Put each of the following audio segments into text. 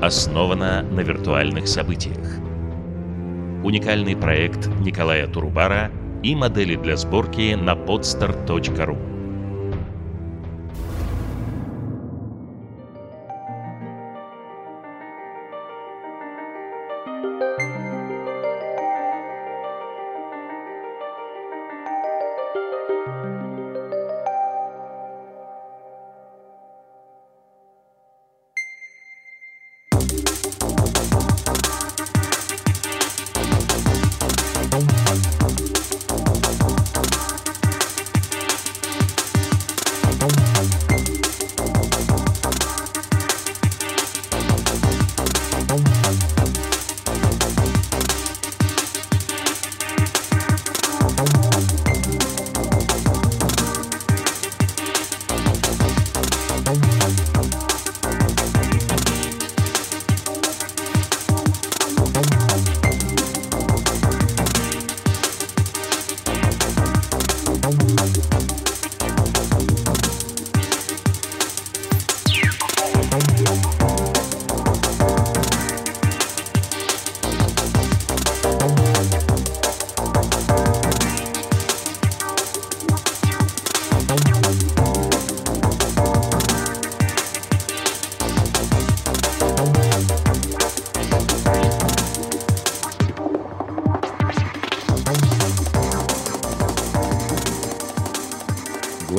основана на виртуальных событиях. Уникальный проект Николая Турубара и модели для сборки на podstar.ru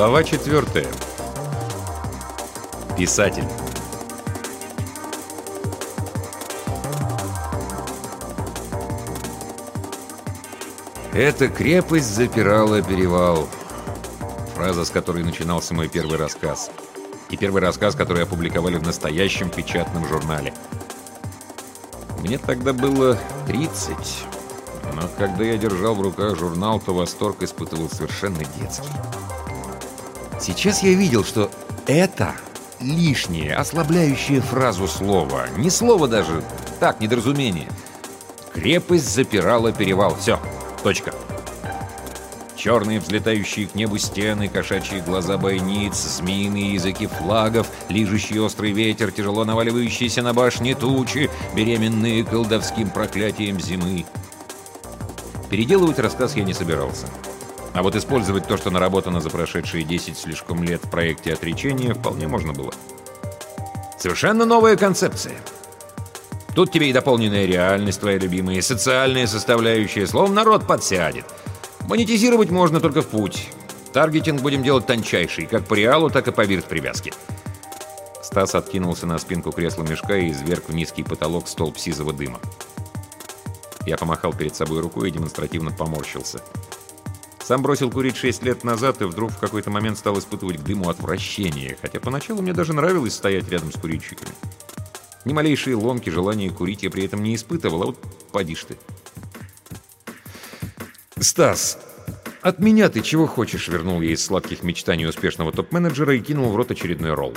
Глава 4. Писатель. Эта крепость запирала перевал. Фраза, с которой начинался мой первый рассказ. И первый рассказ, который опубликовали в настоящем печатном журнале. Мне тогда было 30. Но когда я держал в руках журнал, то восторг испытывал совершенно детский. Сейчас я видел, что это лишнее, ослабляющее фразу слова. Не слово даже, так, недоразумение. Крепость запирала перевал. Все, точка. Черные взлетающие к небу стены, кошачьи глаза бойниц, змеиные языки флагов, лижущий острый ветер, тяжело наваливающиеся на башни тучи, беременные колдовским проклятием зимы. Переделывать рассказ я не собирался. А вот использовать то, что наработано за прошедшие 10 слишком лет в проекте отречения, вполне можно было. Совершенно новая концепция. Тут тебе и дополненная реальность твоя любимая, и социальная составляющая, словом, народ подсядет. Монетизировать можно только в путь. Таргетинг будем делать тончайший, как по реалу, так и по вирт-привязке. Стас откинулся на спинку кресла мешка и изверг в низкий потолок столб сизого дыма. Я помахал перед собой рукой и демонстративно поморщился. Сам бросил курить 6 лет назад и вдруг в какой-то момент стал испытывать к дыму отвращение, хотя поначалу мне даже нравилось стоять рядом с курильщиками. Ни малейшие ломки желания курить я при этом не испытывал, а вот поди ж ты. «Стас, от меня ты чего хочешь?» — вернул я из сладких мечтаний успешного топ-менеджера и кинул в рот очередной ролл.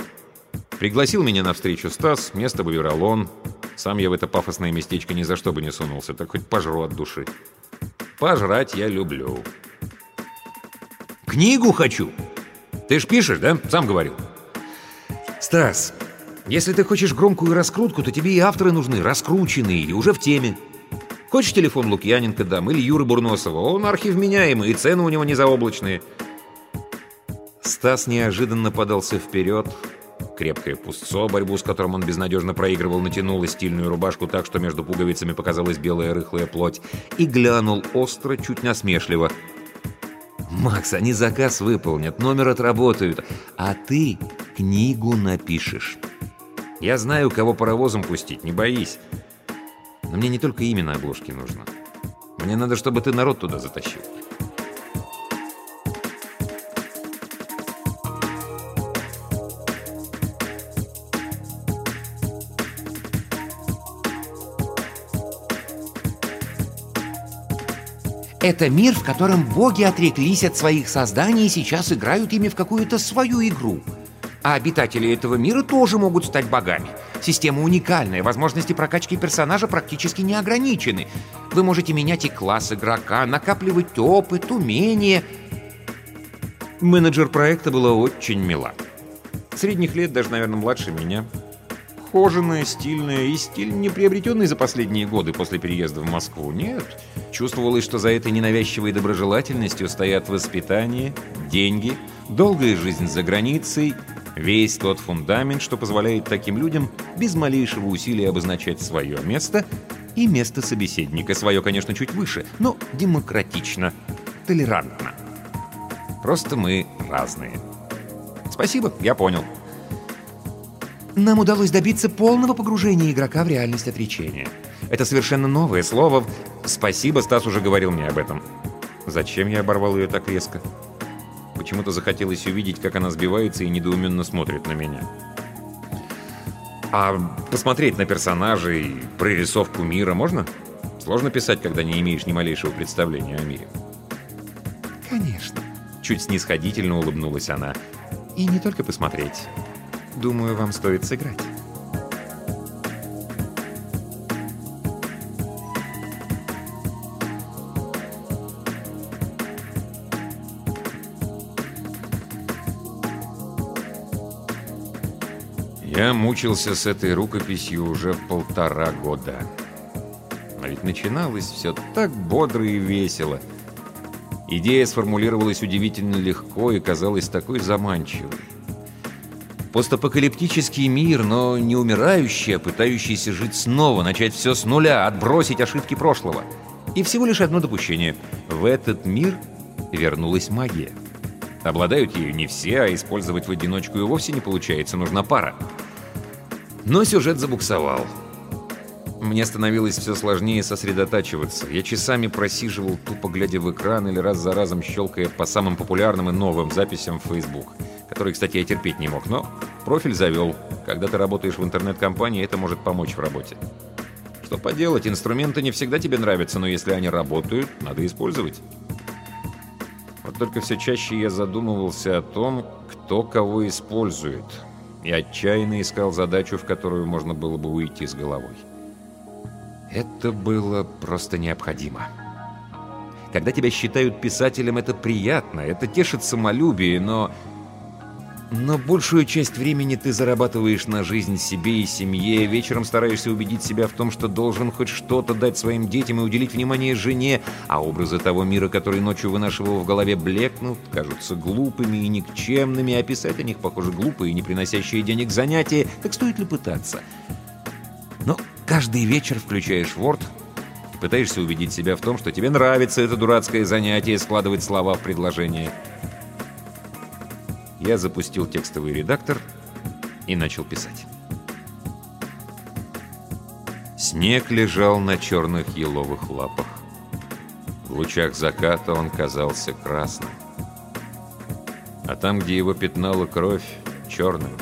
Пригласил меня на встречу Стас, место выбирал он. Сам я в это пафосное местечко ни за что бы не сунулся, так хоть пожру от души. Пожрать я люблю. Книгу хочу. Ты ж пишешь, да? Сам говорил. Стас, если ты хочешь громкую раскрутку, то тебе и авторы нужны, раскрученные и уже в теме. Хочешь телефон Лукьяненко дам или Юры Бурносова? Он архивменяемый, и цены у него не заоблачные. Стас неожиданно подался вперед. Крепкое пустцо, борьбу с которым он безнадежно проигрывал, натянул стильную рубашку так, что между пуговицами показалась белая рыхлая плоть, и глянул остро, чуть насмешливо – «Макс, они заказ выполнят, номер отработают, а ты книгу напишешь. Я знаю, кого паровозом пустить, не боись. Но мне не только имя на обложке нужно. Мне надо, чтобы ты народ туда затащил». Это мир, в котором боги отреклись от своих созданий и сейчас играют ими в какую-то свою игру. А обитатели этого мира тоже могут стать богами. Система уникальная, возможности прокачки персонажа практически не ограничены. Вы можете менять и класс игрока, накапливать опыт, умения. Менеджер проекта была очень мила. Средних лет, даже, наверное, младше меня. Ухоженная, стильная и стиль не приобретенный за последние годы после переезда в Москву. Нет. Чувствовалось, что за этой ненавязчивой доброжелательностью стоят воспитание, деньги, долгая жизнь за границей, весь тот фундамент, что позволяет таким людям без малейшего усилия обозначать свое место и место собеседника. Свое, конечно, чуть выше, но демократично, толерантно. Просто мы разные. Спасибо, я понял. Нам удалось добиться полного погружения игрока в реальность отречения. Это совершенно новое слово. Спасибо, Стас уже говорил мне об этом. Зачем я оборвал ее так резко? Почему-то захотелось увидеть, как она сбивается и недоуменно смотрит на меня. А посмотреть на персонажей, прорисовку мира можно? Сложно писать, когда не имеешь ни малейшего представления о мире. Конечно. Чуть снисходительно улыбнулась она. И не только посмотреть. Думаю, вам стоит сыграть. Я мучился с этой рукописью уже полтора года. А ведь начиналось все так бодро и весело. Идея сформулировалась удивительно легко и казалась такой заманчивой. Постапокалиптический мир, но не умирающий, а жить снова, начать все с нуля, отбросить ошибки прошлого. И всего лишь одно допущение. В этот мир вернулась магия. Обладают ею не все, а использовать в одиночку и вовсе не получается, нужна пара. Но сюжет забуксовал. Мне становилось все сложнее сосредотачиваться. Я часами просиживал, тупо глядя в экран или раз за разом щелкая по самым популярным и новым записям в Facebook, которые, кстати, я терпеть не мог, но профиль завел. Когда ты работаешь в интернет-компании, это может помочь в работе. Что поделать, инструменты не всегда тебе нравятся, но если они работают, надо использовать. Вот только все чаще я задумывался о том, кто кого использует — и отчаянно искал задачу, в которую можно было бы уйти с головой. Это было просто необходимо. Когда тебя считают писателем, это приятно, это тешит самолюбие, но но большую часть времени ты зарабатываешь на жизнь себе и семье, вечером стараешься убедить себя в том, что должен хоть что-то дать своим детям и уделить внимание жене, а образы того мира, который ночью вынашивал в голове, блекнут, кажутся глупыми и никчемными, а писать о них, похоже, глупые и не приносящие денег занятия, так стоит ли пытаться? Но каждый вечер включаешь Word, пытаешься убедить себя в том, что тебе нравится это дурацкое занятие складывать слова в предложение – я запустил текстовый редактор и начал писать. Снег лежал на черных еловых лапах. В лучах заката он казался красным. А там, где его пятнала кровь, черным.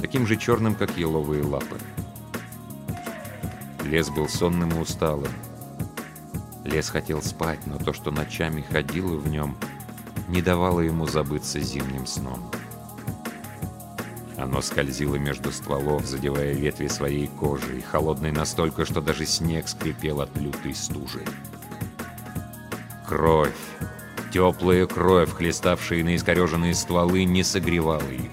Таким же черным, как еловые лапы. Лес был сонным и усталым. Лес хотел спать, но то, что ночами ходило в нем, не давало ему забыться зимним сном. Оно скользило между стволов, задевая ветви своей кожей, холодной настолько, что даже снег скрипел от лютой стужи. Кровь, теплая кровь, хлеставшая на искореженные стволы, не согревала их.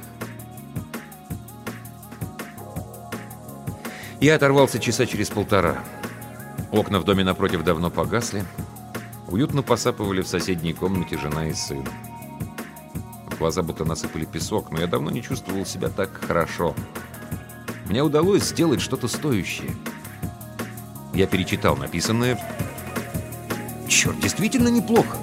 Я оторвался часа через полтора. Окна в доме напротив давно погасли, Уютно посапывали в соседней комнате жена и сын. В глаза будто насыпали песок, но я давно не чувствовал себя так хорошо. Мне удалось сделать что-то стоящее. Я перечитал написанное. Черт, действительно неплохо.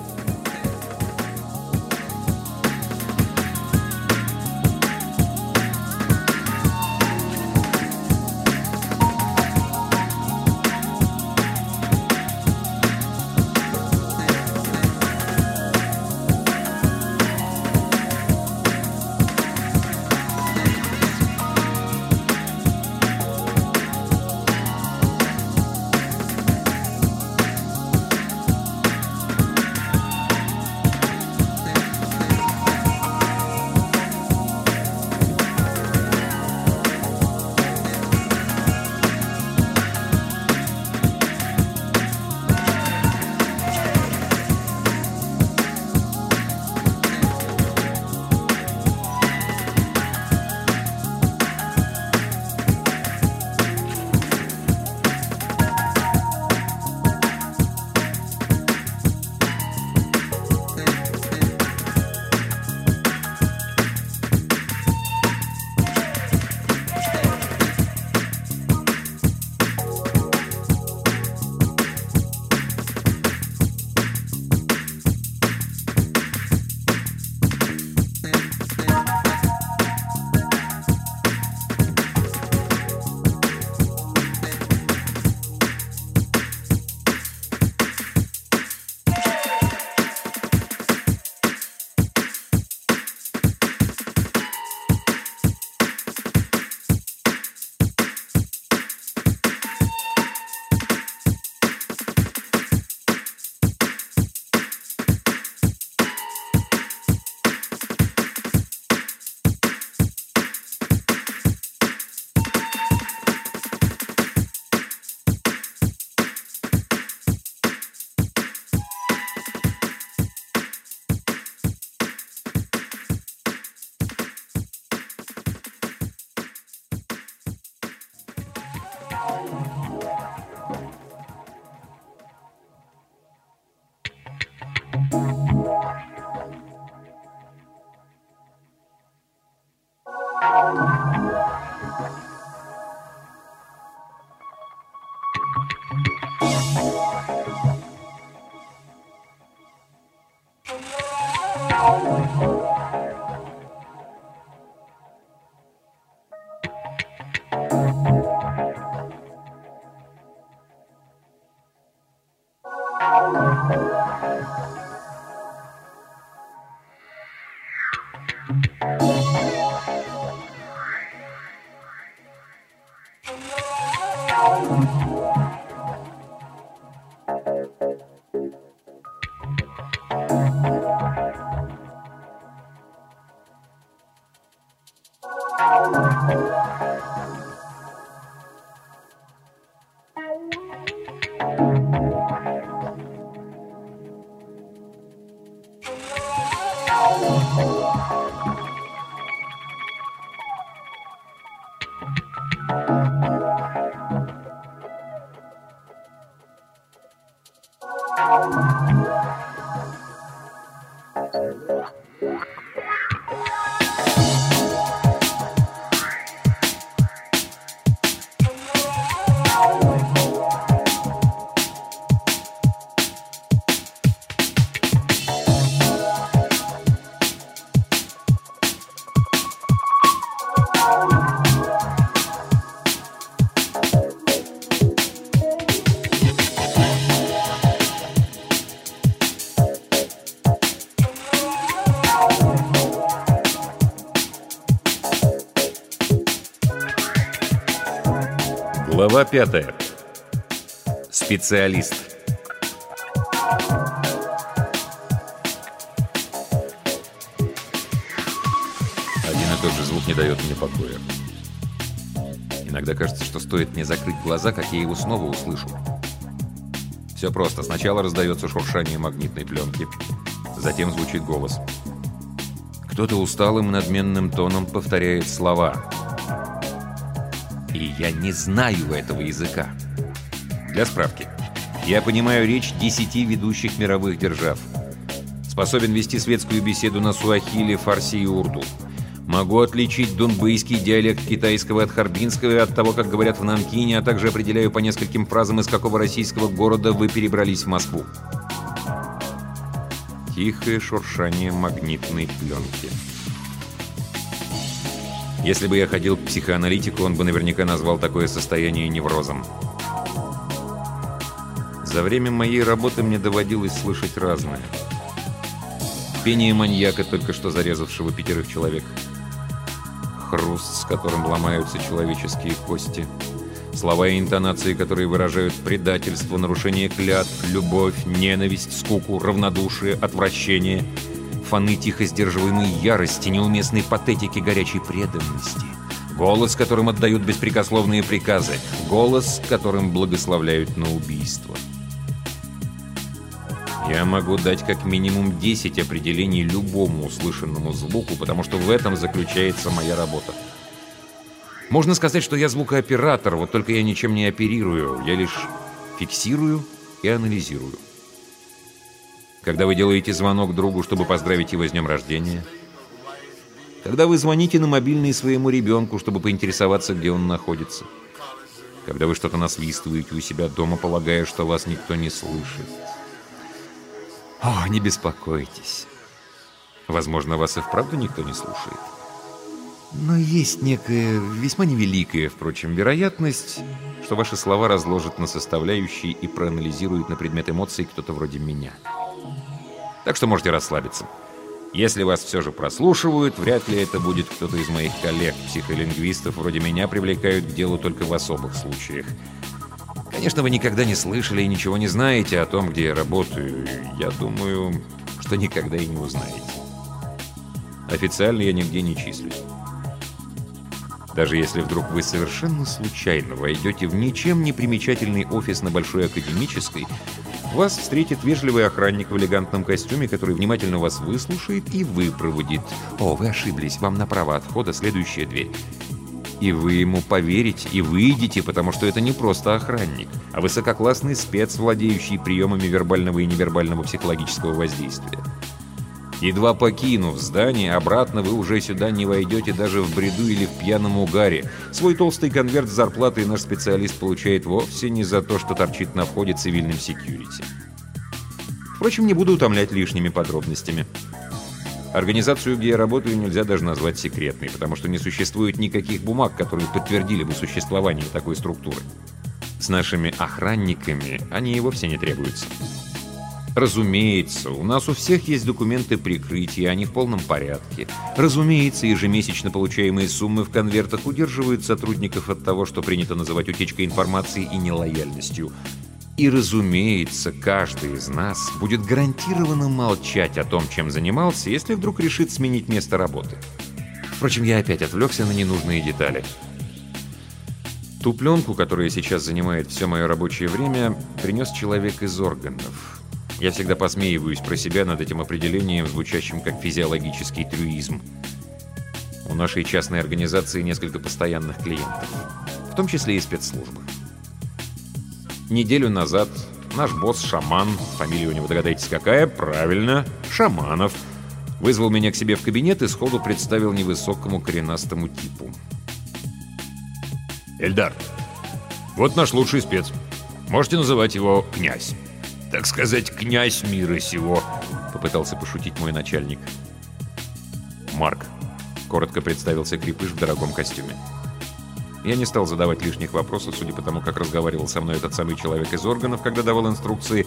Глава пятая. Специалист. Один и тот же звук не дает мне покоя. Иногда кажется, что стоит мне закрыть глаза, как я его снова услышу. Все просто. Сначала раздается шуршание магнитной пленки, затем звучит голос. Кто-то усталым надменным тоном повторяет слова. Я не знаю этого языка. Для справки. Я понимаю речь десяти ведущих мировых держав. Способен вести светскую беседу на суахиле, фарси и урду. Могу отличить дунбейский диалект китайского от харбинского и от того, как говорят в Нанкине, а также определяю по нескольким фразам, из какого российского города вы перебрались в Москву. Тихое шуршание магнитной пленки. Если бы я ходил к психоаналитику, он бы наверняка назвал такое состояние неврозом. За время моей работы мне доводилось слышать разное. Пение маньяка, только что зарезавшего пятерых человек. Хруст, с которым ломаются человеческие кости. Слова и интонации, которые выражают предательство, нарушение клятв, любовь, ненависть, скуку, равнодушие, отвращение — фоны тихо сдерживаемой ярости, неуместной патетики горячей преданности. Голос, которым отдают беспрекословные приказы. Голос, которым благословляют на убийство. Я могу дать как минимум 10 определений любому услышанному звуку, потому что в этом заключается моя работа. Можно сказать, что я звукооператор, вот только я ничем не оперирую, я лишь фиксирую и анализирую. Когда вы делаете звонок другу, чтобы поздравить его с днем рождения. Когда вы звоните на мобильный своему ребенку, чтобы поинтересоваться, где он находится. Когда вы что-то насвистываете у себя дома, полагая, что вас никто не слышит. О, не беспокойтесь. Возможно, вас и вправду никто не слушает. Но есть некая, весьма невеликая, впрочем, вероятность, что ваши слова разложат на составляющие и проанализирует на предмет эмоций кто-то вроде меня. Так что можете расслабиться. Если вас все же прослушивают, вряд ли это будет кто-то из моих коллег, психолингвистов, вроде меня привлекают к делу только в особых случаях. Конечно, вы никогда не слышали и ничего не знаете о том, где я работаю. Я думаю, что никогда и не узнаете. Официально я нигде не числюсь. Даже если вдруг вы совершенно случайно войдете в ничем не примечательный офис на Большой Академической, вас встретит вежливый охранник в элегантном костюме, который внимательно вас выслушает и выпроводит. «О, вы ошиблись, вам направо от входа следующая дверь». И вы ему поверите, и выйдете, потому что это не просто охранник, а высококлассный спец, владеющий приемами вербального и невербального психологического воздействия. Едва покинув здание, обратно вы уже сюда не войдете даже в бреду или в пьяном угаре. Свой толстый конверт с зарплатой наш специалист получает вовсе не за то, что торчит на входе цивильным секьюрити. Впрочем, не буду утомлять лишними подробностями. Организацию, где я работаю, нельзя даже назвать секретной, потому что не существует никаких бумаг, которые подтвердили бы существование такой структуры. С нашими охранниками они и вовсе не требуются. Разумеется, у нас у всех есть документы прикрытия, они в полном порядке. Разумеется, ежемесячно получаемые суммы в конвертах удерживают сотрудников от того, что принято называть утечкой информации и нелояльностью. И, разумеется, каждый из нас будет гарантированно молчать о том, чем занимался, если вдруг решит сменить место работы. Впрочем, я опять отвлекся на ненужные детали. Ту пленку, которая сейчас занимает все мое рабочее время, принес человек из органов. Я всегда посмеиваюсь про себя над этим определением, звучащим как физиологический трюизм. У нашей частной организации несколько постоянных клиентов, в том числе и спецслужбы. Неделю назад наш босс Шаман, фамилия у него догадайтесь какая, правильно, Шаманов, вызвал меня к себе в кабинет и сходу представил невысокому коренастому типу. «Эльдар, вот наш лучший спец. Можете называть его князь» так сказать, князь мира сего», — попытался пошутить мой начальник. «Марк», — коротко представился Крепыш в дорогом костюме. Я не стал задавать лишних вопросов, судя по тому, как разговаривал со мной этот самый человек из органов, когда давал инструкции.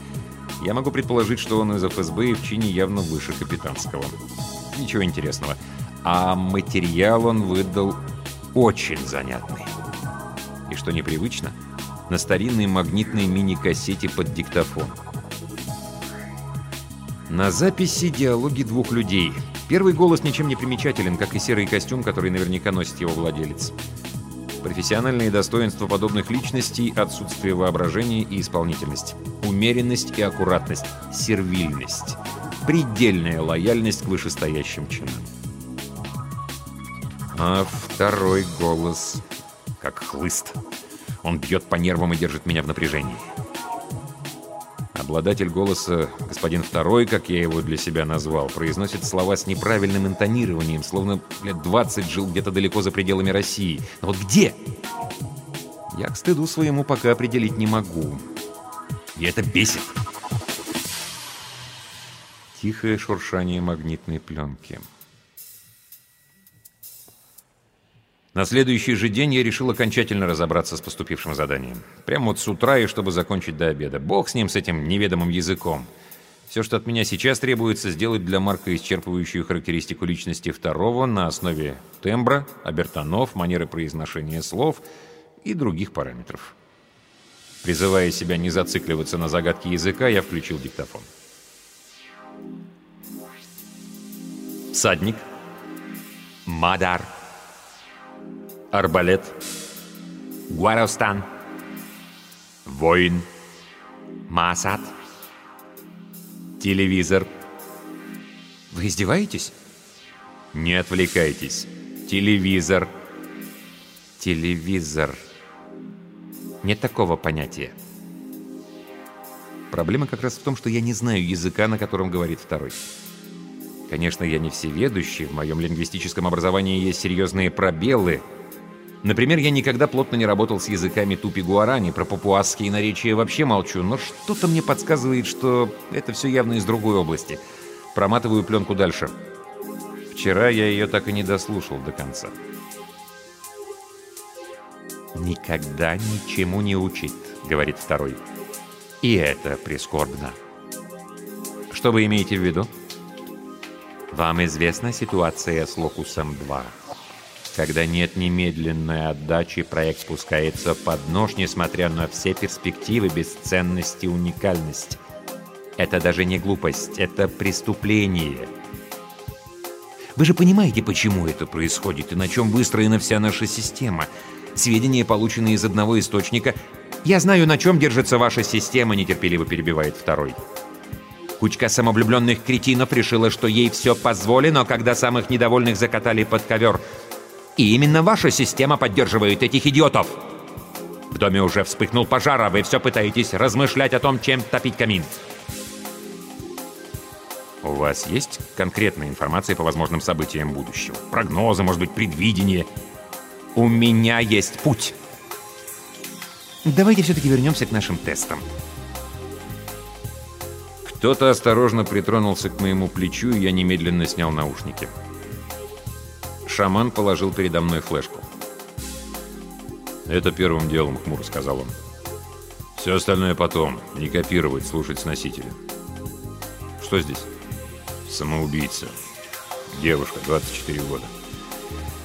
Я могу предположить, что он из ФСБ и в чине явно выше капитанского. Ничего интересного. А материал он выдал очень занятный. И что непривычно, на старинной магнитной мини-кассете под диктофон. На записи диалоги двух людей. Первый голос ничем не примечателен, как и серый костюм, который наверняка носит его владелец. Профессиональные достоинства подобных личностей – отсутствие воображения и исполнительность, умеренность и аккуратность, сервильность, предельная лояльность к вышестоящим чинам. А второй голос как хлыст. Он бьет по нервам и держит меня в напряжении. Обладатель голоса, господин Второй, как я его для себя назвал, произносит слова с неправильным интонированием, словно лет 20 жил где-то далеко за пределами России. Но вот где? Я к стыду своему пока определить не могу. И это бесит. Тихое шуршание магнитной пленки. На следующий же день я решил окончательно разобраться с поступившим заданием. Прямо вот с утра и чтобы закончить до обеда. Бог с ним, с этим неведомым языком. Все, что от меня сейчас требуется, сделать для Марка исчерпывающую характеристику личности второго на основе тембра, обертонов, манеры произношения слов и других параметров. Призывая себя не зацикливаться на загадке языка, я включил диктофон. Садник. Мадар. Арбалет. Гуаростан. Воин. Масад. Телевизор. Вы издеваетесь? Не отвлекайтесь. Телевизор. Телевизор. Нет такого понятия. Проблема как раз в том, что я не знаю языка, на котором говорит второй. Конечно, я не всеведущий, в моем лингвистическом образовании есть серьезные пробелы — Например, я никогда плотно не работал с языками тупи-гуарани, про папуасские наречия вообще молчу, но что-то мне подсказывает, что это все явно из другой области. Проматываю пленку дальше. Вчера я ее так и не дослушал до конца. «Никогда ничему не учит», — говорит второй. «И это прискорбно». Что вы имеете в виду? Вам известна ситуация с Локусом-2. Когда нет немедленной отдачи, проект спускается под нож, несмотря на все перспективы, бесценность и уникальность. Это даже не глупость, это преступление. Вы же понимаете, почему это происходит и на чем выстроена вся наша система. Сведения, полученные из одного источника. «Я знаю, на чем держится ваша система», — нетерпеливо перебивает второй. Кучка самовлюбленных кретинов решила, что ей все позволено, когда самых недовольных закатали под ковер — И именно ваша система поддерживает этих идиотов. В доме уже вспыхнул пожар, а вы все пытаетесь размышлять о том, чем топить камин. У вас есть конкретная информация по возможным событиям будущего? Прогнозы, может быть, предвидение? У меня есть путь. Давайте все-таки вернемся к нашим тестам. Кто-то осторожно притронулся к моему плечу, и я немедленно снял наушники. Шаман положил передо мной флешку. «Это первым делом», — хмуро сказал он. «Все остальное потом. Не копировать, слушать с носителя». «Что здесь?» «Самоубийца. Девушка, 24 года.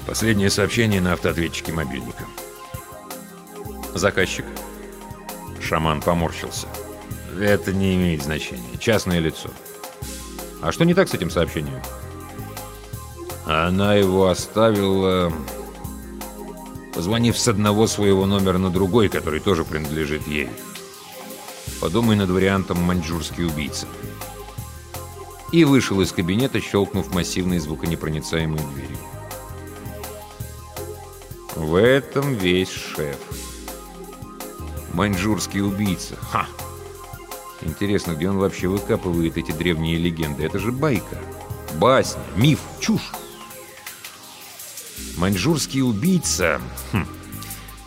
Последнее сообщение на автоответчике мобильника». «Заказчик?» Шаман поморщился. «Это не имеет значения. Частное лицо». «А что не так с этим сообщением?» Она его оставила позвонив с одного своего номера на другой, который тоже принадлежит ей. Подумай над вариантом «маньчжурский убийца». И вышел из кабинета, щелкнув массивной звуконепроницаемой дверью. В этом весь шеф. Маньчжурский убийца. Ха! Интересно, где он вообще выкапывает эти древние легенды? Это же байка. Басня, миф, чушь. Маньчжурский убийца... Хм.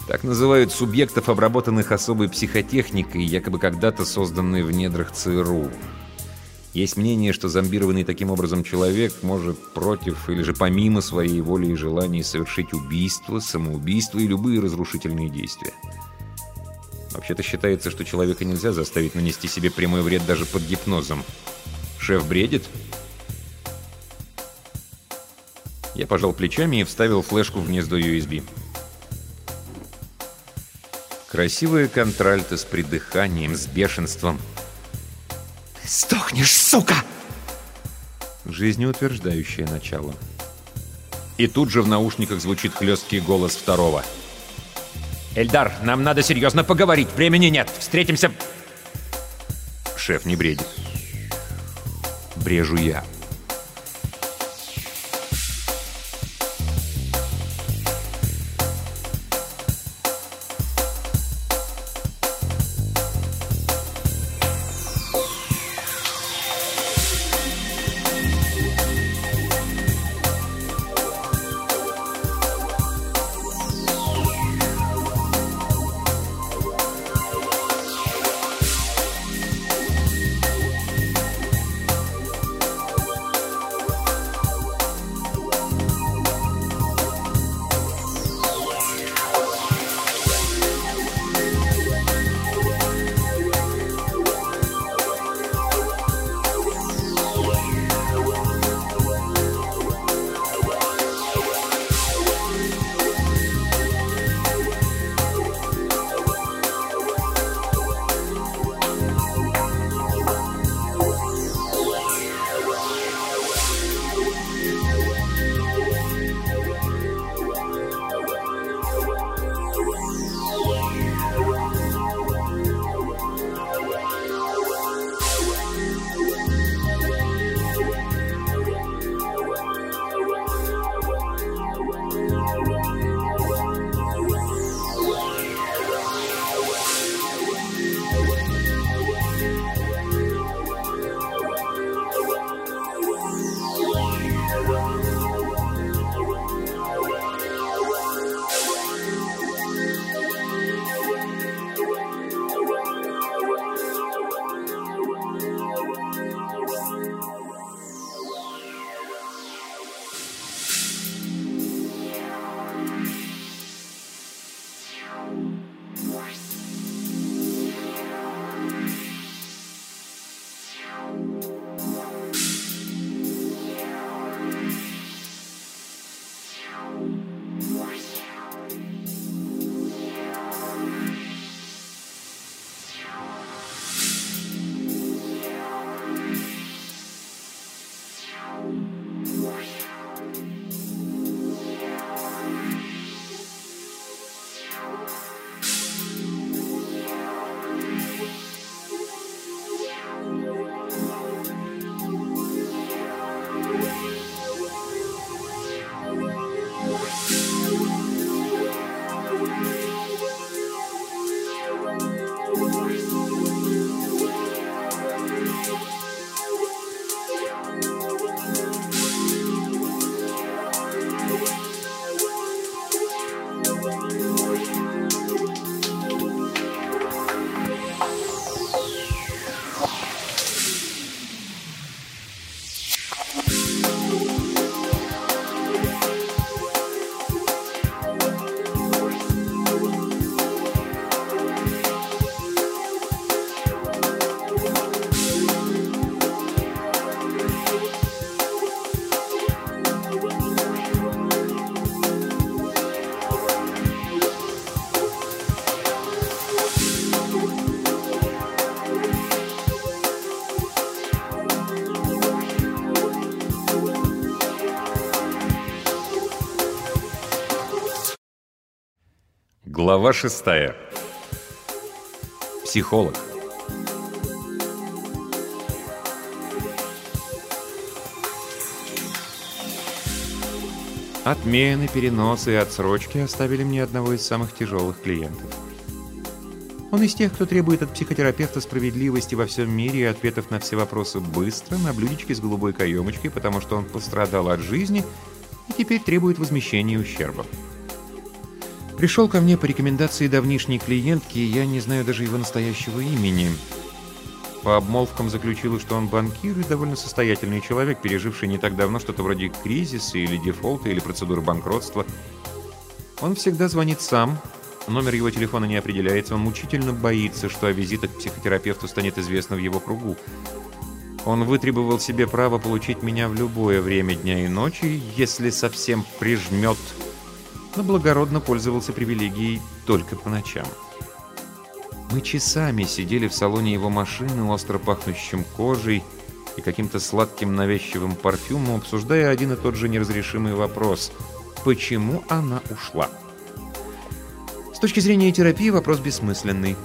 Так называют субъектов, обработанных особой психотехникой, якобы когда-то созданной в недрах ЦРУ. Есть мнение, что зомбированный таким образом человек может против или же помимо своей воли и желаний совершить убийство, самоубийство и любые разрушительные действия. Вообще-то считается, что человека нельзя заставить нанести себе прямой вред даже под гипнозом. Шеф бредит? Я пожал плечами и вставил флешку в гнездо USB. Красивая контральта с придыханием, с бешенством. «Сдохнешь, сука!» Жизнеутверждающее начало. И тут же в наушниках звучит хлесткий голос второго. «Эльдар, нам надо серьезно поговорить. Времени нет. Встретимся...» Шеф не бредит. Брежу я. Глава шестая. Психолог. Отмены, переносы и отсрочки оставили мне одного из самых тяжелых клиентов. Он из тех, кто требует от психотерапевта справедливости во всем мире и ответов на все вопросы быстро, на блюдечке с голубой каемочкой, потому что он пострадал от жизни и теперь требует возмещения ущерба. Пришел ко мне по рекомендации давнишней клиентки, я не знаю даже его настоящего имени. По обмолвкам заключила, что он банкир и довольно состоятельный человек, переживший не так давно что-то вроде кризиса или дефолта, или процедуры банкротства. Он всегда звонит сам, номер его телефона не определяется, он мучительно боится, что о визитах к психотерапевту станет известно в его кругу. Он вытребовал себе право получить меня в любое время дня и ночи, если совсем прижмет но благородно пользовался привилегией только по ночам. Мы часами сидели в салоне его машины, остро пахнущим кожей и каким-то сладким навязчивым парфюмом, обсуждая один и тот же неразрешимый вопрос – почему она ушла? С точки зрения терапии вопрос бессмысленный.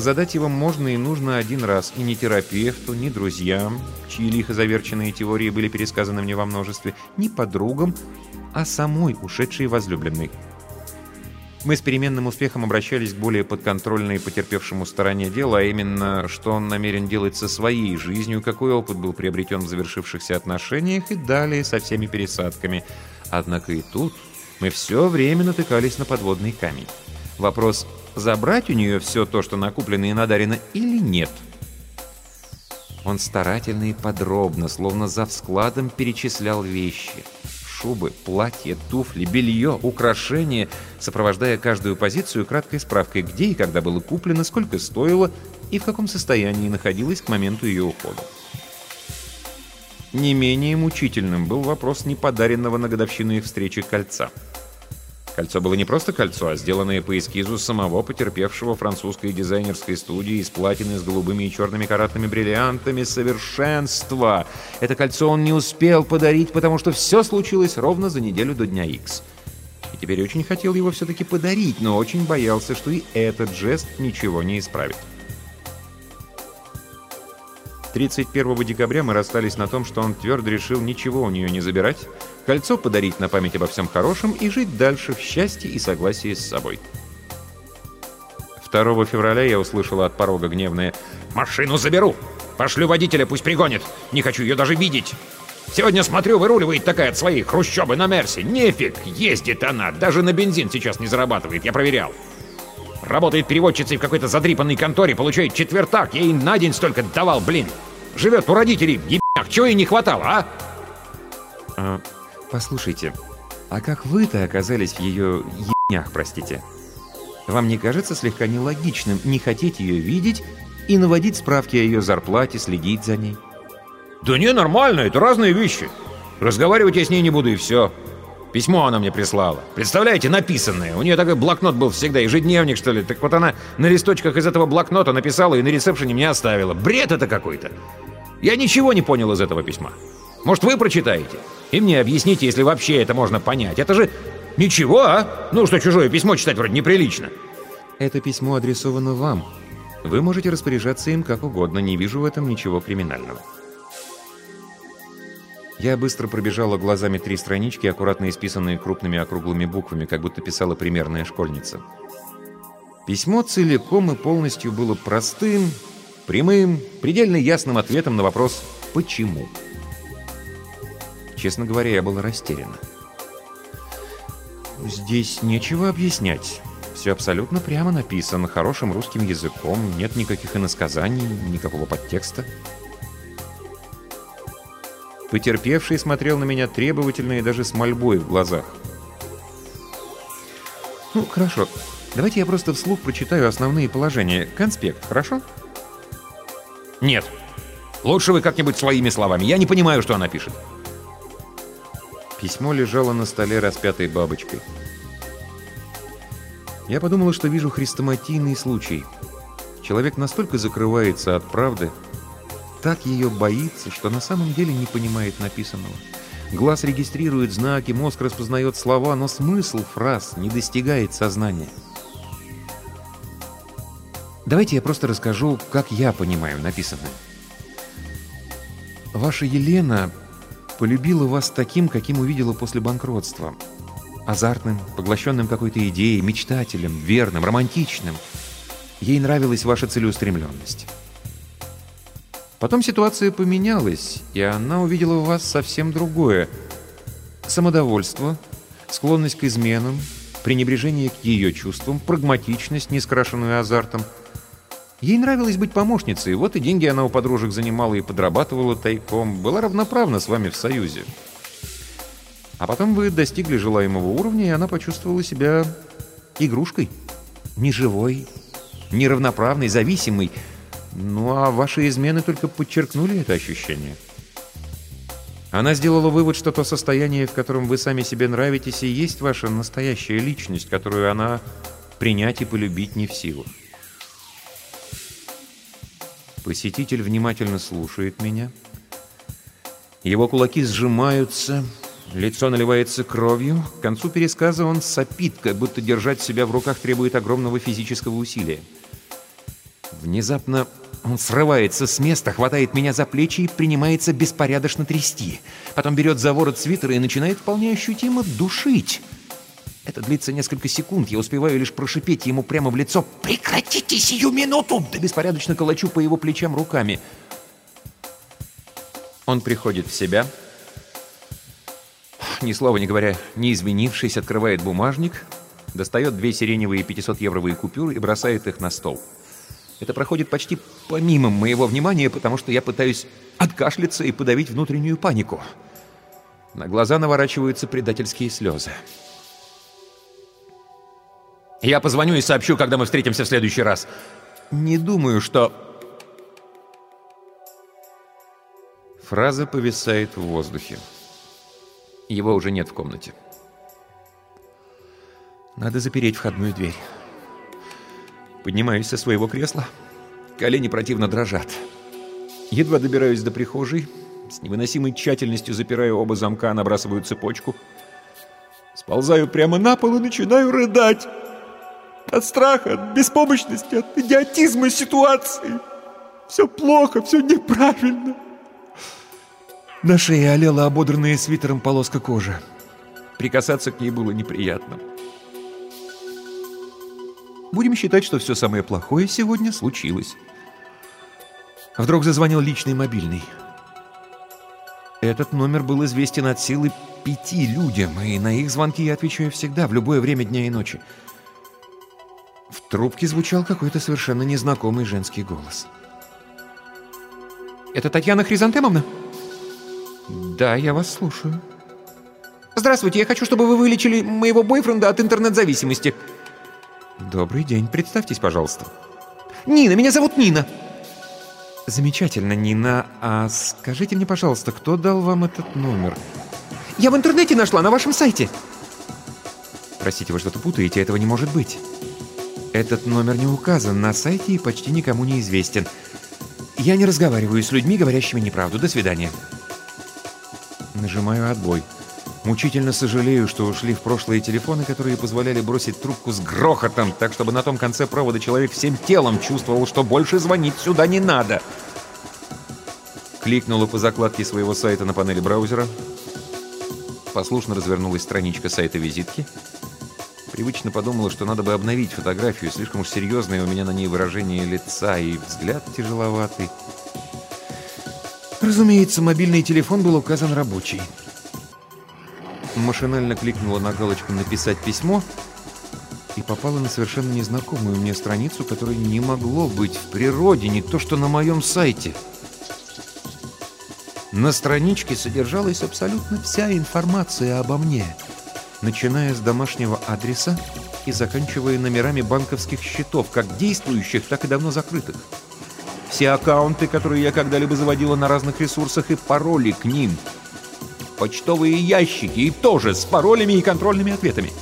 Задать его можно и нужно один раз, и ни терапевту, ни друзьям, чьи лихо заверченные теории были пересказаны мне во множестве, ни подругам, а самой ушедшей возлюбленной. Мы с переменным успехом обращались к более подконтрольной потерпевшему стороне дела, а именно, что он намерен делать со своей жизнью, какой опыт был приобретен в завершившихся отношениях и далее со всеми пересадками. Однако и тут мы все время натыкались на подводный камень. Вопрос, забрать у нее все то, что накоплено и надарено, или нет? Он старательно и подробно, словно за вскладом, перечислял вещи – шубы, платья, туфли, белье, украшения, сопровождая каждую позицию краткой справкой, где и когда было куплено, сколько стоило и в каком состоянии находилось к моменту ее ухода. Не менее мучительным был вопрос неподаренного на годовщину их встречи кольца – Кольцо было не просто кольцо, а сделанное по эскизу самого потерпевшего французской дизайнерской студии из платины с голубыми и черными каратными бриллиантами совершенства. Это кольцо он не успел подарить, потому что все случилось ровно за неделю до дня X. И теперь очень хотел его все-таки подарить, но очень боялся, что и этот жест ничего не исправит. 31 декабря мы расстались на том, что он твердо решил ничего у нее не забирать, кольцо подарить на память обо всем хорошем и жить дальше в счастье и согласии с собой. 2 февраля я услышала от порога гневное «Машину заберу! Пошлю водителя, пусть пригонит! Не хочу ее даже видеть!» Сегодня смотрю, выруливает такая от своей хрущобы на Мерсе. Нефиг, ездит она, даже на бензин сейчас не зарабатывает, я проверял. Работает переводчицей в какой-то задрипанной конторе, получает четвертак. Я ей на день столько давал, блин. Живет у родителей, ебях, чего ей не хватало, а? а послушайте, а как вы-то оказались в ее ебнях, простите? Вам не кажется слегка нелогичным не хотеть ее видеть и наводить справки о ее зарплате, следить за ней? Да не, нормально, это разные вещи. Разговаривать я с ней не буду и все. Письмо она мне прислала. Представляете, написанное. У нее такой блокнот был всегда, ежедневник, что ли. Так вот она на листочках из этого блокнота написала и на ресепшене мне оставила. Бред это какой-то. Я ничего не понял из этого письма. Может, вы прочитаете? И мне объясните, если вообще это можно понять. Это же ничего, а? Ну, что чужое письмо читать вроде неприлично. Это письмо адресовано вам. Вы можете распоряжаться им как угодно, не вижу в этом ничего криминального. Я быстро пробежала глазами три странички, аккуратно исписанные крупными округлыми буквами, как будто писала примерная школьница. Письмо целиком и полностью было простым, прямым, предельно ясным ответом на вопрос «почему?». Честно говоря, я была растеряна. здесь нечего объяснять. Все абсолютно прямо написано, хорошим русским языком, нет никаких иносказаний, никакого подтекста. Потерпевший смотрел на меня требовательно и даже с мольбой в глазах. «Ну, хорошо. Давайте я просто вслух прочитаю основные положения. Конспект, хорошо?» «Нет. Лучше вы как-нибудь своими словами. Я не понимаю, что она пишет». Письмо лежало на столе распятой бабочкой. Я подумала, что вижу хрестоматийный случай. Человек настолько закрывается от правды, так ее боится, что на самом деле не понимает написанного. Глаз регистрирует знаки, мозг распознает слова, но смысл фраз не достигает сознания. Давайте я просто расскажу, как я понимаю написанное. Ваша Елена полюбила вас таким, каким увидела после банкротства. Азартным, поглощенным какой-то идеей, мечтателем, верным, романтичным. Ей нравилась ваша целеустремленность. Потом ситуация поменялась, и она увидела в вас совсем другое. Самодовольство, склонность к изменам, пренебрежение к ее чувствам, прагматичность, не скрашенную азартом. Ей нравилось быть помощницей, вот и деньги она у подружек занимала и подрабатывала тайком, была равноправна с вами в союзе. А потом вы достигли желаемого уровня, и она почувствовала себя игрушкой. Неживой, неравноправной, зависимой, ну а ваши измены только подчеркнули это ощущение. Она сделала вывод, что то состояние, в котором вы сами себе нравитесь, и есть ваша настоящая личность, которую она принять и полюбить не в силах. Посетитель внимательно слушает меня. Его кулаки сжимаются, лицо наливается кровью. К концу пересказа он сопит, как будто держать себя в руках требует огромного физического усилия. Внезапно он срывается с места, хватает меня за плечи и принимается беспорядочно трясти. Потом берет за ворот свитера и начинает вполне ощутимо душить. Это длится несколько секунд. Я успеваю лишь прошипеть ему прямо в лицо «Прекратите сию минуту!» Да беспорядочно колочу по его плечам руками. Он приходит в себя. Ни слова не говоря, не изменившись, открывает бумажник, достает две сиреневые 500-евровые купюры и бросает их на стол. Это проходит почти помимо моего внимания, потому что я пытаюсь откашляться и подавить внутреннюю панику. На глаза наворачиваются предательские слезы. «Я позвоню и сообщу, когда мы встретимся в следующий раз». «Не думаю, что...» Фраза повисает в воздухе. Его уже нет в комнате. Надо запереть входную дверь. Поднимаюсь со своего кресла. Колени противно дрожат. Едва добираюсь до прихожей. С невыносимой тщательностью запираю оба замка, набрасываю цепочку. Сползаю прямо на пол и начинаю рыдать. От страха, от беспомощности, от идиотизма ситуации. Все плохо, все неправильно. На шее олела ободранная свитером полоска кожи. Прикасаться к ней было неприятно. Будем считать, что все самое плохое сегодня случилось. Вдруг зазвонил личный мобильный. Этот номер был известен от силы пяти людям, и на их звонки я отвечаю всегда, в любое время дня и ночи. В трубке звучал какой-то совершенно незнакомый женский голос. «Это Татьяна Хризантемовна?» «Да, я вас слушаю». «Здравствуйте, я хочу, чтобы вы вылечили моего бойфренда от интернет-зависимости». «Добрый день. Представьтесь, пожалуйста». «Нина! Меня зовут Нина!» «Замечательно, Нина. А скажите мне, пожалуйста, кто дал вам этот номер?» «Я в интернете нашла, на вашем сайте!» «Простите, вы что-то путаете, этого не может быть. Этот номер не указан на сайте и почти никому не известен. Я не разговариваю с людьми, говорящими неправду. До свидания». Нажимаю «Отбой». Мучительно сожалею, что ушли в прошлые телефоны, которые позволяли бросить трубку с грохотом, так чтобы на том конце провода человек всем телом чувствовал, что больше звонить сюда не надо. Кликнула по закладке своего сайта на панели браузера. Послушно развернулась страничка сайта визитки. Привычно подумала, что надо бы обновить фотографию, слишком уж серьезное у меня на ней выражение лица и взгляд тяжеловатый. Разумеется, мобильный телефон был указан рабочий. Машинально кликнула на галочку «Написать письмо» и попала на совершенно незнакомую мне страницу, которой не могло быть в природе, не то что на моем сайте. На страничке содержалась абсолютно вся информация обо мне, начиная с домашнего адреса и заканчивая номерами банковских счетов, как действующих, так и давно закрытых. Все аккаунты, которые я когда-либо заводила на разных ресурсах, и пароли к ним. Почтовые ящики, и тоже с паролями и контрольными ответами.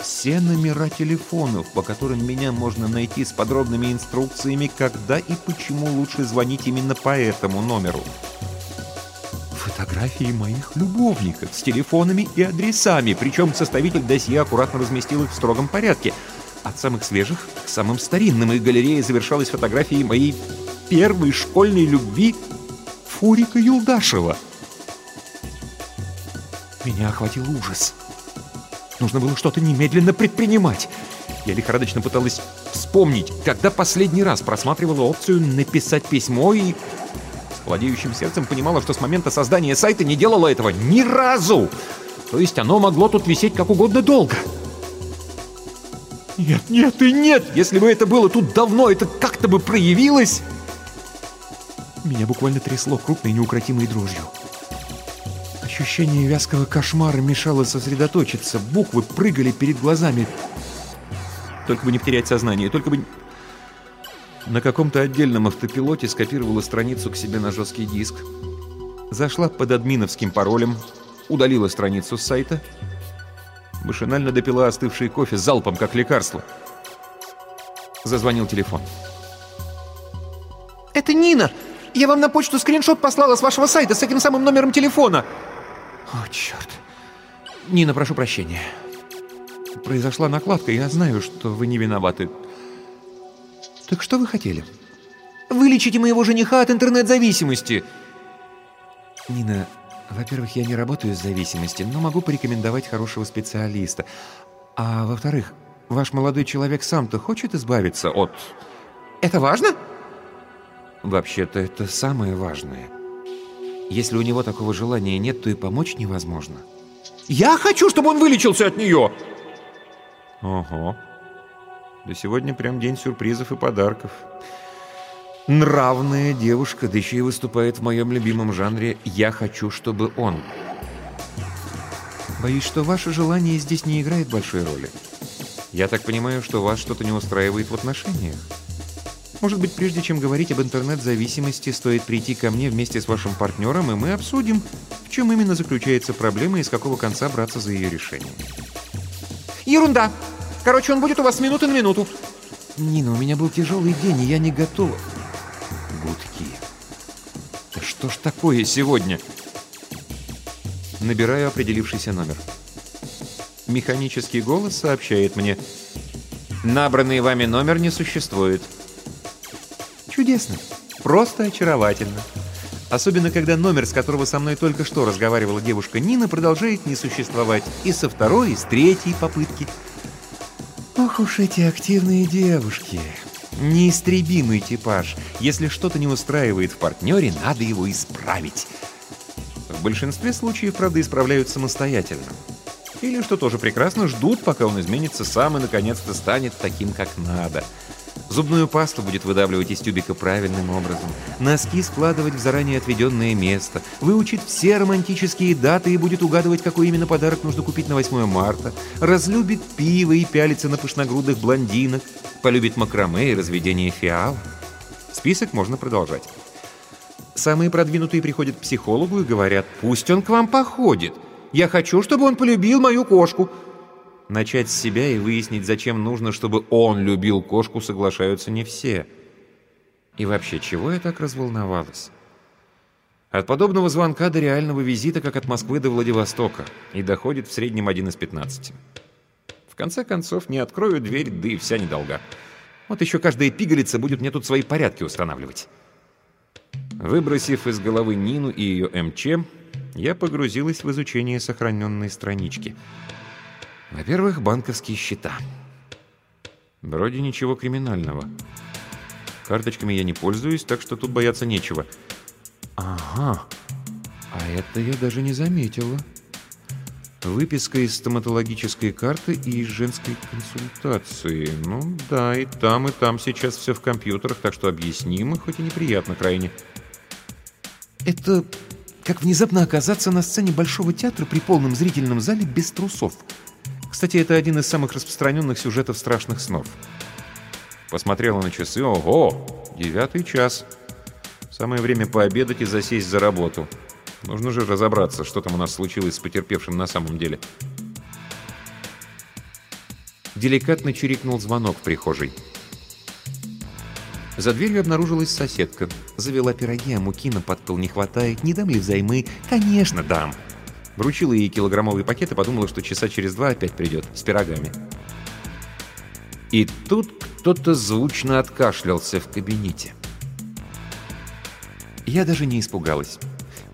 Все номера телефонов, по которым меня можно найти с подробными инструкциями, когда и почему лучше звонить именно по этому номеру. Фотографии моих любовников с телефонами и адресами, причем составитель досье аккуратно разместил их в строгом порядке. От самых свежих к самым старинным, и галерея завершалась фотографией моей первой школьной любви Фурика Юлдашева. Меня охватил ужас. Нужно было что-то немедленно предпринимать. Я лихорадочно пыталась вспомнить, когда последний раз просматривала опцию «написать письмо» и владеющим сердцем понимала, что с момента создания сайта не делала этого ни разу. То есть оно могло тут висеть как угодно долго. Нет, нет и нет! Если бы это было тут давно, это как-то бы проявилось! Меня буквально трясло крупной неукротимой дрожью. Ощущение вязкого кошмара мешало сосредоточиться. Буквы прыгали перед глазами. Только бы не потерять сознание, только бы... На каком-то отдельном автопилоте скопировала страницу к себе на жесткий диск. Зашла под админовским паролем, удалила страницу с сайта, машинально допила остывший кофе залпом, как лекарство. Зазвонил телефон. «Это Нина! Я вам на почту скриншот послала с вашего сайта с этим самым номером телефона!» «О, черт! Нина, прошу прощения. Произошла накладка, я знаю, что вы не виноваты. Так что вы хотели?» «Вылечите моего жениха от интернет-зависимости!» «Нина, во-первых, я не работаю с зависимостью, но могу порекомендовать хорошего специалиста. А во-вторых, ваш молодой человек сам-то хочет избавиться от...» «Это важно?» «Вообще-то это самое важное. Если у него такого желания нет, то и помочь невозможно». «Я хочу, чтобы он вылечился от нее!» «Ого. Да сегодня прям день сюрпризов и подарков. Нравная девушка, да еще и выступает в моем любимом жанре «Я хочу, чтобы он». Боюсь, что ваше желание здесь не играет большой роли. Я так понимаю, что вас что-то не устраивает в отношениях. Может быть, прежде чем говорить об интернет-зависимости, стоит прийти ко мне вместе с вашим партнером, и мы обсудим, в чем именно заключается проблема и с какого конца браться за ее решение. «Ерунда! Короче, он будет у вас с минуты на минуту!» «Нина, у меня был тяжелый день, и я не готова...» Гудки. Да что ж такое сегодня? Набираю определившийся номер. Механический голос сообщает мне. Набранный вами номер не существует. Чудесно. Просто очаровательно. Особенно, когда номер, с которого со мной только что разговаривала девушка Нина, продолжает не существовать и со второй, и с третьей попытки. Ох уж эти активные девушки. Неистребимый типаж. Если что-то не устраивает в партнере, надо его исправить. В большинстве случаев, правда, исправляют самостоятельно. Или, что тоже прекрасно, ждут, пока он изменится сам и наконец-то станет таким, как надо – Зубную пасту будет выдавливать из тюбика правильным образом. Носки складывать в заранее отведенное место. Выучит все романтические даты и будет угадывать, какой именно подарок нужно купить на 8 марта. Разлюбит пиво и пялится на пышногрудых блондинок. Полюбит макраме и разведение фиал. Список можно продолжать. Самые продвинутые приходят к психологу и говорят, пусть он к вам походит. Я хочу, чтобы он полюбил мою кошку. Начать с себя и выяснить, зачем нужно, чтобы он любил кошку, соглашаются не все. И вообще, чего я так разволновалась? От подобного звонка до реального визита, как от Москвы до Владивостока, и доходит в среднем один из 15. В конце концов, не открою дверь, да и вся недолга. Вот еще каждая пигалица будет мне тут свои порядки устанавливать. Выбросив из головы Нину и ее МЧ, я погрузилась в изучение сохраненной странички — во-первых, банковские счета. Вроде ничего криминального. Карточками я не пользуюсь, так что тут бояться нечего. Ага, а это я даже не заметила. Выписка из стоматологической карты и из женской консультации. Ну да, и там, и там сейчас все в компьютерах, так что объяснимо, хоть и неприятно крайне. Это как внезапно оказаться на сцене Большого театра при полном зрительном зале без трусов. Кстати, это один из самых распространенных сюжетов страшных снов. Посмотрела на часы. Ого! Девятый час. Самое время пообедать и засесть за работу. Нужно же разобраться, что там у нас случилось с потерпевшим на самом деле. Деликатно чирикнул звонок в прихожей. За дверью обнаружилась соседка. Завела пироги, а муки на подпол не хватает. Не дам ли взаймы? Конечно, дам. Вручила ей килограммовый пакет и подумала, что часа через два опять придет с пирогами. И тут кто-то звучно откашлялся в кабинете. Я даже не испугалась.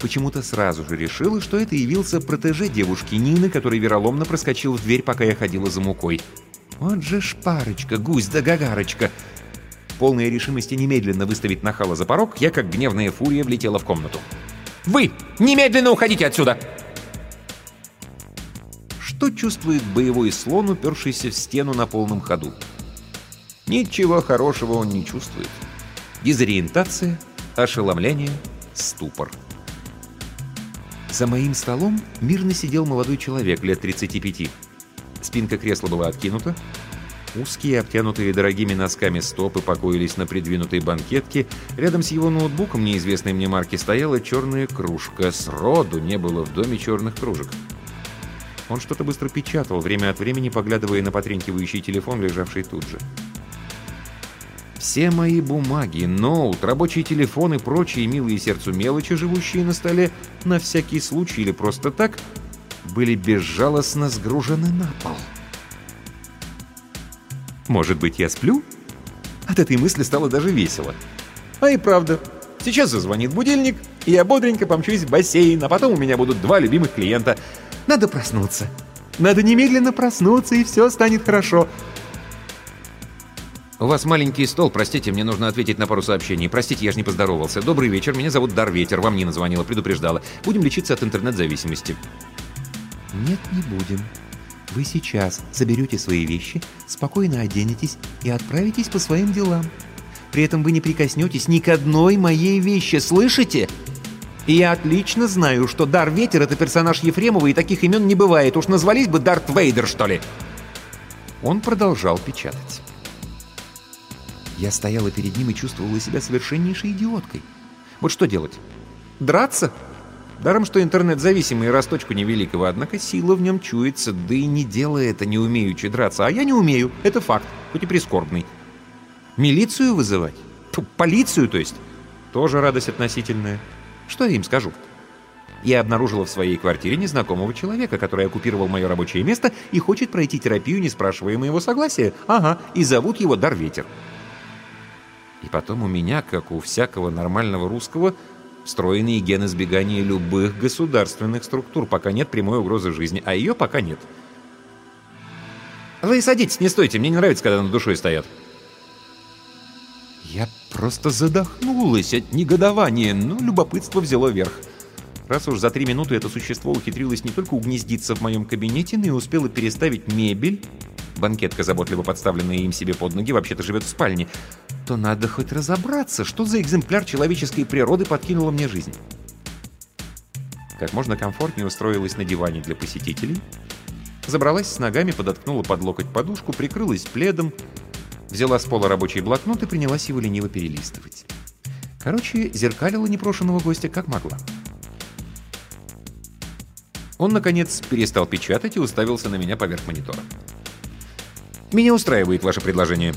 Почему-то сразу же решила, что это явился протеже девушки Нины, который вероломно проскочил в дверь, пока я ходила за мукой. Вот же шпарочка, гусь да гагарочка. Полная решимости немедленно выставить нахала за порог, я, как гневная фурия, влетела в комнату. «Вы! Немедленно уходите отсюда!» Что чувствует боевой слон, упершийся в стену на полном ходу? Ничего хорошего он не чувствует. Дезориентация, ошеломление, ступор. За моим столом мирно сидел молодой человек лет 35. Спинка кресла была откинута. Узкие, обтянутые дорогими носками стопы покоились на придвинутой банкетке. Рядом с его ноутбуком неизвестной мне марки стояла черная кружка. Сроду не было в доме черных кружек. Он что-то быстро печатал, время от времени поглядывая на потренькивающий телефон, лежавший тут же. Все мои бумаги, ноут, рабочий телефон и прочие милые сердцу мелочи, живущие на столе, на всякий случай или просто так, были безжалостно сгружены на пол. Может быть, я сплю? От этой мысли стало даже весело. А и правда, сейчас зазвонит будильник, и я бодренько помчусь в бассейн, а потом у меня будут два любимых клиента. Надо проснуться. Надо немедленно проснуться, и все станет хорошо. «У вас маленький стол, простите, мне нужно ответить на пару сообщений. Простите, я же не поздоровался. Добрый вечер, меня зовут Дар Ветер, вам Нина звонила, предупреждала. Будем лечиться от интернет-зависимости». «Нет, не будем. Вы сейчас заберете свои вещи, спокойно оденетесь и отправитесь по своим делам. При этом вы не прикоснетесь ни к одной моей вещи, слышите?» И я отлично знаю, что Дар Ветер — это персонаж Ефремова, и таких имен не бывает. Уж назвались бы Дарт Вейдер, что ли. Он продолжал печатать. Я стояла перед ним и чувствовала себя совершеннейшей идиоткой. Вот что делать? Драться? Даром, что интернет-зависимый росточку невеликого, однако сила в нем чуется, да и не делая это, не умеючи драться. А я не умею, это факт, хоть и прискорбный. Милицию вызывать? Полицию, то есть? Тоже радость относительная. Что я им скажу? Я обнаружила в своей квартире незнакомого человека, который оккупировал мое рабочее место и хочет пройти терапию, не спрашивая моего согласия. Ага, и зовут его Дарветер. И потом у меня, как у всякого нормального русского, встроенные гены сбегания любых государственных структур, пока нет прямой угрозы жизни, а ее пока нет. Вы садитесь, не стойте, мне не нравится, когда над душой стоят. Я просто задохнулась от негодования, но любопытство взяло верх. Раз уж за три минуты это существо ухитрилось не только угнездиться в моем кабинете, но и успело переставить мебель, банкетка, заботливо подставленная им себе под ноги, вообще-то живет в спальне, то надо хоть разобраться, что за экземпляр человеческой природы подкинула мне жизнь. Как можно комфортнее устроилась на диване для посетителей, забралась с ногами, подоткнула под локоть подушку, прикрылась пледом, взяла с пола рабочий блокнот и принялась его лениво перелистывать. Короче, зеркалила непрошенного гостя как могла. Он, наконец, перестал печатать и уставился на меня поверх монитора. «Меня устраивает ваше предложение»,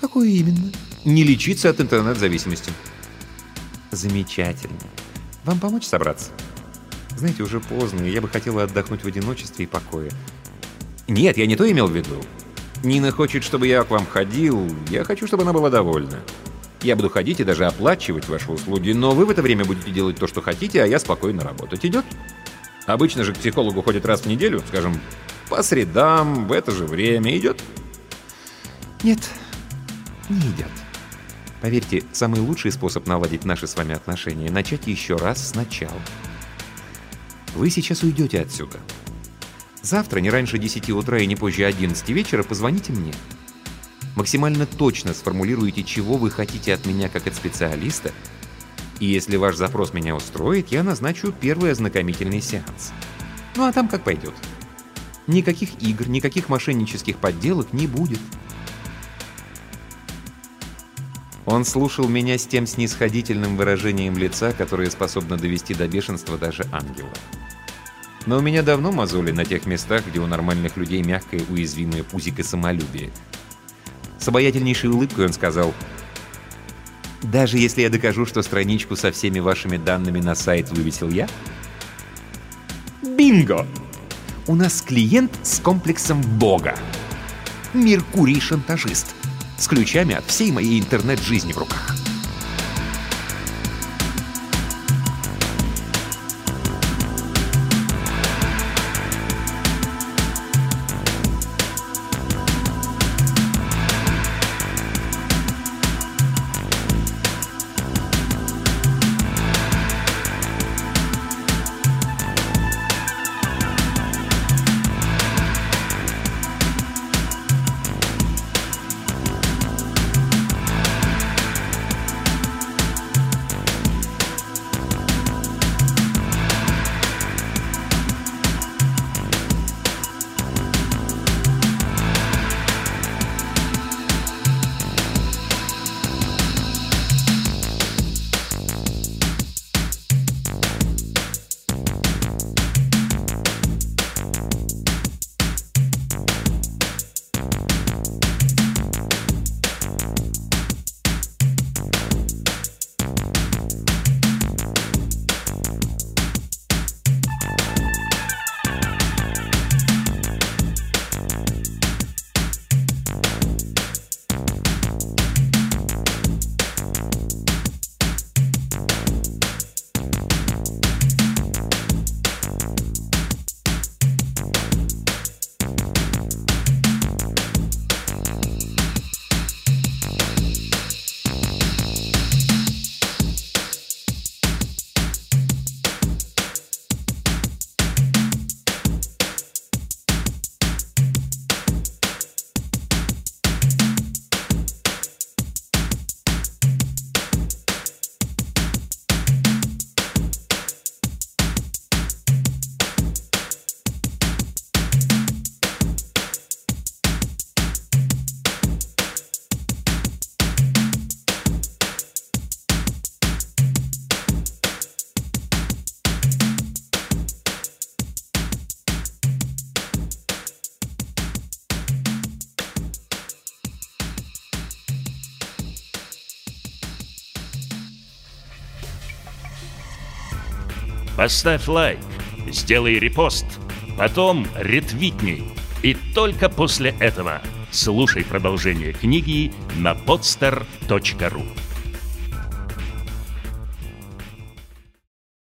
Какое именно? Не лечиться от интернет-зависимости. Замечательно. Вам помочь собраться? Знаете, уже поздно, и я бы хотела отдохнуть в одиночестве и покое. Нет, я не то имел в виду. Нина хочет, чтобы я к вам ходил. Я хочу, чтобы она была довольна. Я буду ходить и даже оплачивать ваши услуги, но вы в это время будете делать то, что хотите, а я спокойно работать. Идет? Обычно же к психологу ходят раз в неделю, скажем, по средам, в это же время. Идет? Нет, не идет. Поверьте, самый лучший способ наладить наши с вами отношения — начать еще раз сначала. Вы сейчас уйдете отсюда. Завтра, не раньше 10 утра и не позже 11 вечера, позвоните мне. Максимально точно сформулируйте, чего вы хотите от меня как от специалиста, и если ваш запрос меня устроит, я назначу первый ознакомительный сеанс. Ну а там как пойдет. Никаких игр, никаких мошеннических подделок не будет. Он слушал меня с тем снисходительным выражением лица, которое способно довести до бешенства даже ангела. Но у меня давно мозоли на тех местах, где у нормальных людей мягкое уязвимое пузико самолюбие. С обаятельнейшей улыбкой он сказал, «Даже если я докажу, что страничку со всеми вашими данными на сайт вывесил я?» «Бинго! У нас клиент с комплексом Бога. Меркурий-шантажист» с ключами от всей моей интернет-жизни в руках. Поставь лайк, сделай репост, потом ретвитни. И только после этого слушай продолжение книги на podster.ru